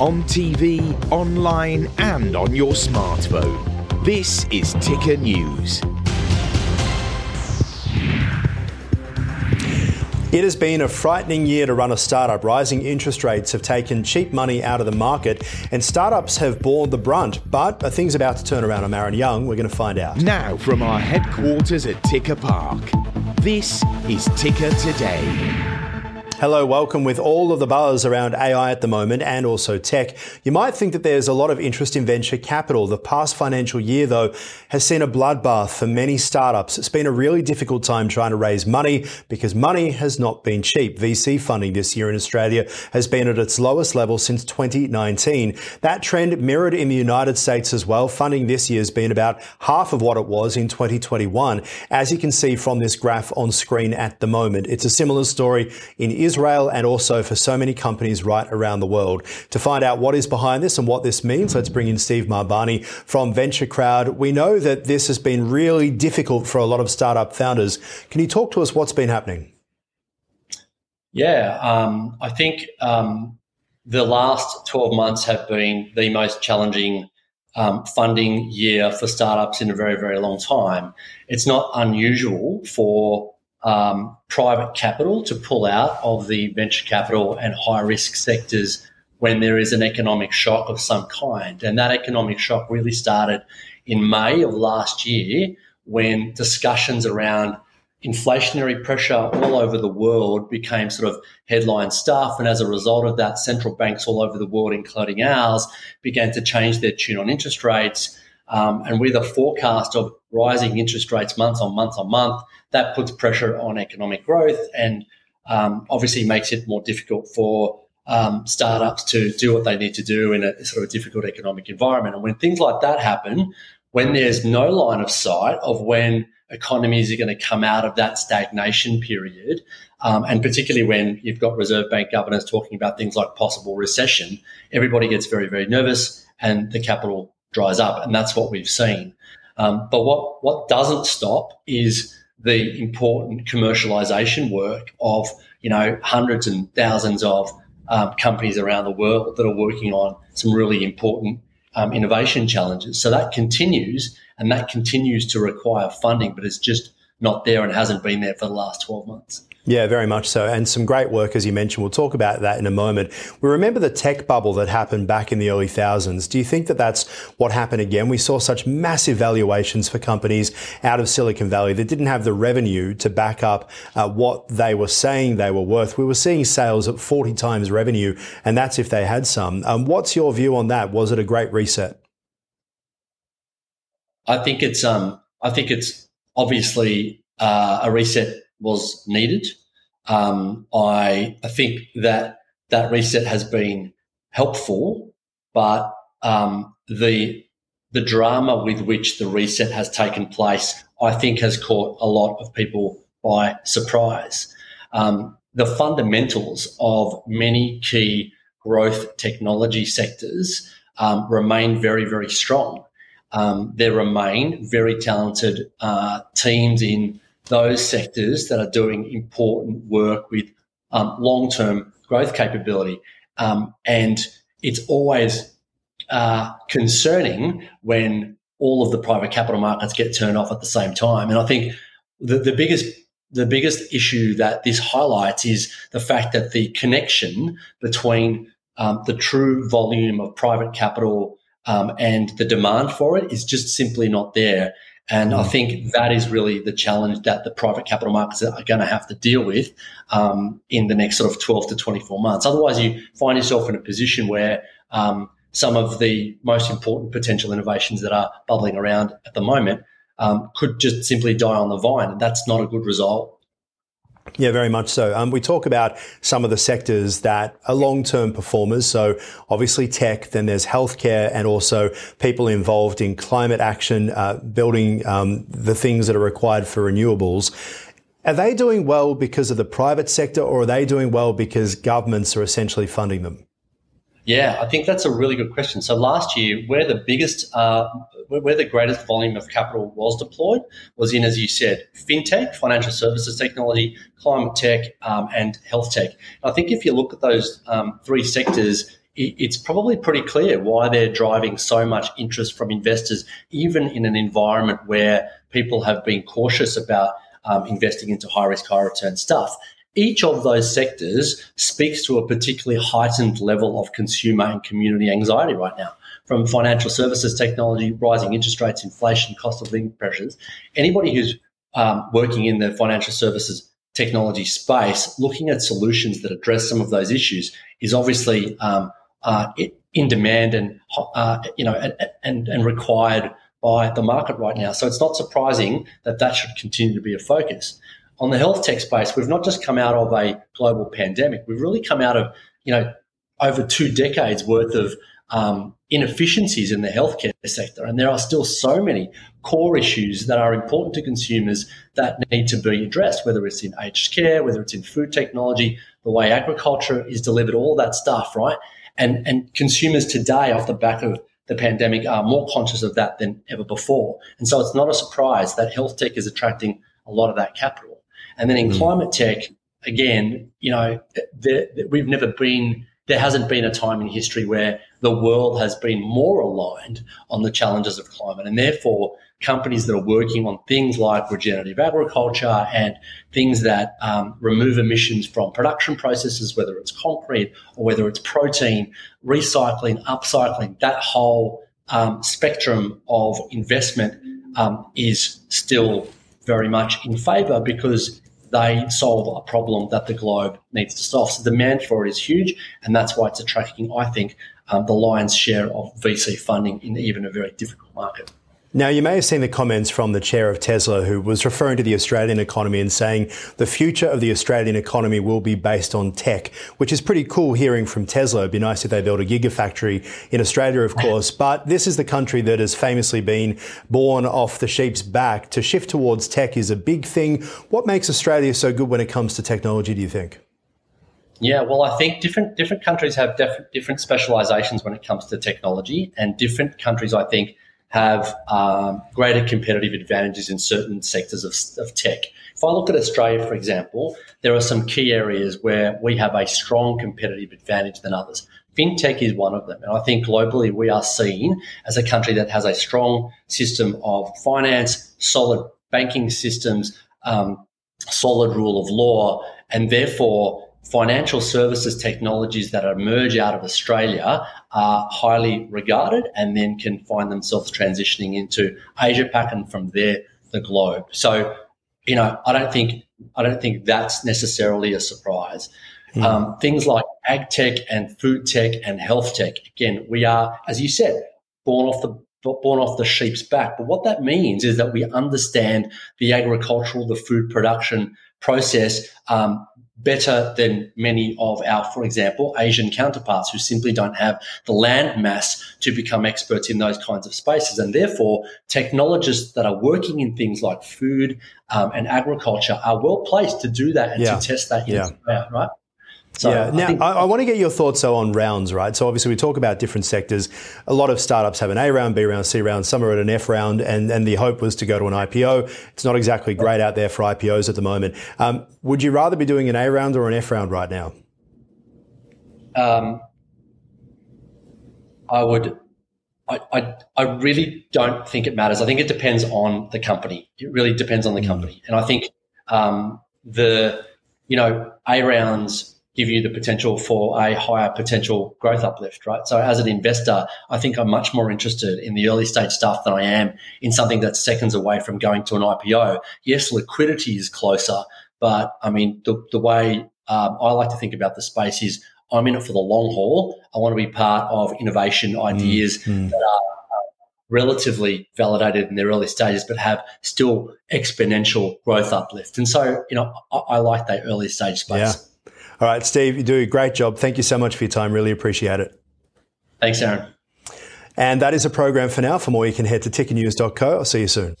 on TV, online, and on your smartphone. This is Ticker News. It has been a frightening year to run a startup. Rising interest rates have taken cheap money out of the market, and startups have borne the brunt. But uh, are things about to turn around? I'm Aaron Young. We're going to find out. Now, from our headquarters at Ticker Park, this is Ticker Today. Hello, welcome. With all of the buzz around AI at the moment and also tech, you might think that there's a lot of interest in venture capital. The past financial year, though, has seen a bloodbath for many startups. It's been a really difficult time trying to raise money because money has not been cheap. VC funding this year in Australia has been at its lowest level since 2019. That trend mirrored in the United States as well. Funding this year has been about half of what it was in 2021. As you can see from this graph on screen at the moment, it's a similar story in Israel Israel and also for so many companies right around the world. To find out what is behind this and what this means, let's bring in Steve Maarbani from Venture Crowd. We know that this has been really difficult for a lot of startup founders. Can you talk to us what's been happening? Yeah, um, I think um, the last 12 months have been the most challenging um, funding year for startups in a very, very long time. It's not unusual for um, private capital to pull out of the venture capital and high risk sectors when there is an economic shock of some kind. And that economic shock really started in May of last year when discussions around inflationary pressure all over the world became sort of headline stuff. And as a result of that, central banks all over the world, including ours, began to change their tune on interest rates. Um, and with a forecast of rising interest rates month on month on month, that puts pressure on economic growth and um, obviously makes it more difficult for um, startups to do what they need to do in a sort of difficult economic environment. And when things like that happen, when there's no line of sight of when economies are going to come out of that stagnation period, um, and particularly when you've got Reserve Bank governors talking about things like possible recession, everybody gets very, very nervous and the capital dries up. And that's what we've seen. Um, but what, what doesn't stop is the important commercialization work of you know hundreds and thousands of um, companies around the world that are working on some really important um, innovation challenges. So that continues, and that continues to require funding, but it's just not there and hasn't been there for the last 12 months. Yeah, very much so. And some great work, as you mentioned. We'll talk about that in a moment. We remember the tech bubble that happened back in the early thousands. Do you think that that's what happened again? We saw such massive valuations for companies out of Silicon Valley that didn't have the revenue to back up uh, what they were saying they were worth. We were seeing sales at 40 times revenue, and that's if they had some. Um, what's your view on that? Was it a great reset? I think it's um, I think it's obviously uh, a reset was needed. Um, I, I think that that reset has been helpful, but um, the the drama with which the reset has taken place, I think, has caught a lot of people by surprise. Um, the fundamentals of many key growth technology sectors um, remain very, very strong. Um, there remain very talented uh, teams in those sectors that are doing important work with um, long term growth capability. Um, and it's always uh, concerning when all of the private capital markets get turned off at the same time. And I think the, the biggest the biggest issue that this highlights is the fact that the connection between um, the true volume of private capital um, and the demand for it is just simply not there. And I mm. think that is really the challenge that the private capital markets are going to have to deal with um, in the next sort of 12 to 24 months. Otherwise, you find yourself in a position where um, some of the most important potential innovations that are bubbling around at the moment um, could just simply die on the vine. And that's not a good result. Yeah, very much so. Um, we talk about some of the sectors that are long-term performers. So obviously tech, then there's healthcare and also people involved in climate action, uh, building um, the things that are required for renewables. Are they doing well because of the private sector or are they doing well because governments are essentially funding them? Yeah, I think that's a really good question. So last year, where the biggest, uh, where the greatest volume of capital was deployed was in, as you said, fintech, financial services technology, climate tech, um, and health tech. I think if you look at those um, three sectors it's probably pretty clear why they're driving so much interest from investors, even in an environment where people have been cautious about um, investing into high risk, high return stuff. Each of those sectors speaks to a particularly heightened level of consumer and community anxiety right now. From financial services, technology, rising interest rates, inflation, cost of living pressures. Anybody who's um, working in the financial services technology space, looking at solutions that address some of those issues is obviously um, uh, in demand and uh, you know and, and, and required by the market right now. So it's not surprising that that should continue to be a focus. On the health tech space, we've not just come out of a global pandemic; we've really come out of you know over two decades worth of um, inefficiencies in the healthcare sector, and there are still so many core issues that are important to consumers that need to be addressed. Whether it's in aged care, whether it's in food technology, the way agriculture is delivered, all that stuff, right? And and consumers today, off the back of the pandemic are more conscious of that than ever before. And so it's not a surprise that health tech is attracting a lot of that capital. And then in mm. climate tech, again, you know, we've never been, there hasn't been a time in history where the world has been more aligned on the challenges of climate. And therefore, companies that are working on things like regenerative agriculture and things that um, remove emissions from production processes, whether it's concrete or whether it's protein, recycling, upcycling, that whole um, spectrum of investment um, is still very much in favour because they solve a problem that the globe needs to solve. So demand for it is huge, and that's why it's attracting, I think, um, the lion's share of VC funding in even a very difficult market. Now, you may have seen the comments from the chair of Tesla, who was referring to the Australian economy and saying the future of the Australian economy will be based on tech, which is pretty cool hearing from Tesla. It'd be nice if they built a gigafactory in Australia, of course. But this is the country that has famously been born off the sheep's back. To shift towards tech is a big thing. What makes Australia so good when it comes to technology, do you think? Yeah, well, I think different different countries have different different specializations when it comes to technology, and different countries, I think, have um, greater competitive advantages in certain sectors of, of tech. If I look at Australia, for example, there are some key areas where we have a strong competitive advantage than others. FinTech is one of them. And I think globally we are seen as a country that has a strong system of finance, solid banking systems, um, solid rule of law, and therefore financial services technologies that emerge out of Australia are highly regarded and then can find themselves transitioning into Asia Pac and from there the globe. So, you know, I don't think I don't think that's necessarily a surprise. Mm. Um, things like ag tech and food tech and health tech. Again, we are, as you said, born off the born off the sheep's back. But what that means is that we understand the agricultural, the food production process um, better than many of our, for example, Asian counterparts who simply don't have the land mass to become experts in those kinds of spaces. And therefore, technologists that are working in things like food um, and agriculture are well placed to do that and yeah. to test that in yeah. right? So yeah. Now, I, think- I, I, want to get your thoughts though on rounds, right? So obviously we talk about different sectors. A lot of startups have an A round, B round, C round. Some are at an F round, and, and the hope was to go to an IPO. It's not exactly great out there for IPOs at the moment. Um, would you rather be doing an A round or an F round right now? Um, I would. I, I, I really don't think it matters. I think it depends on the company. It really depends on the mm. company, and I think um, the you know A rounds give you the potential for a higher potential growth uplift, right? So as an investor, I think I'm much more interested in the early stage stuff than I am in something that's seconds away from going to an IPO. Yes, liquidity is closer, but I mean, the, the way um, I like to think about the space is I'm in it for the long haul. I want to be part of innovation mm, ideas mm-hmm. that are relatively validated in their early stages, but have still exponential growth uplift. And so, you know, I, I like that early stage space. Yeah. All right, Steve, you do a great job. Thank you so much for your time. Really appreciate it. Thanks, Aaron. And that is a program for now. For more, you can head to tickernews.co. I'll see you soon.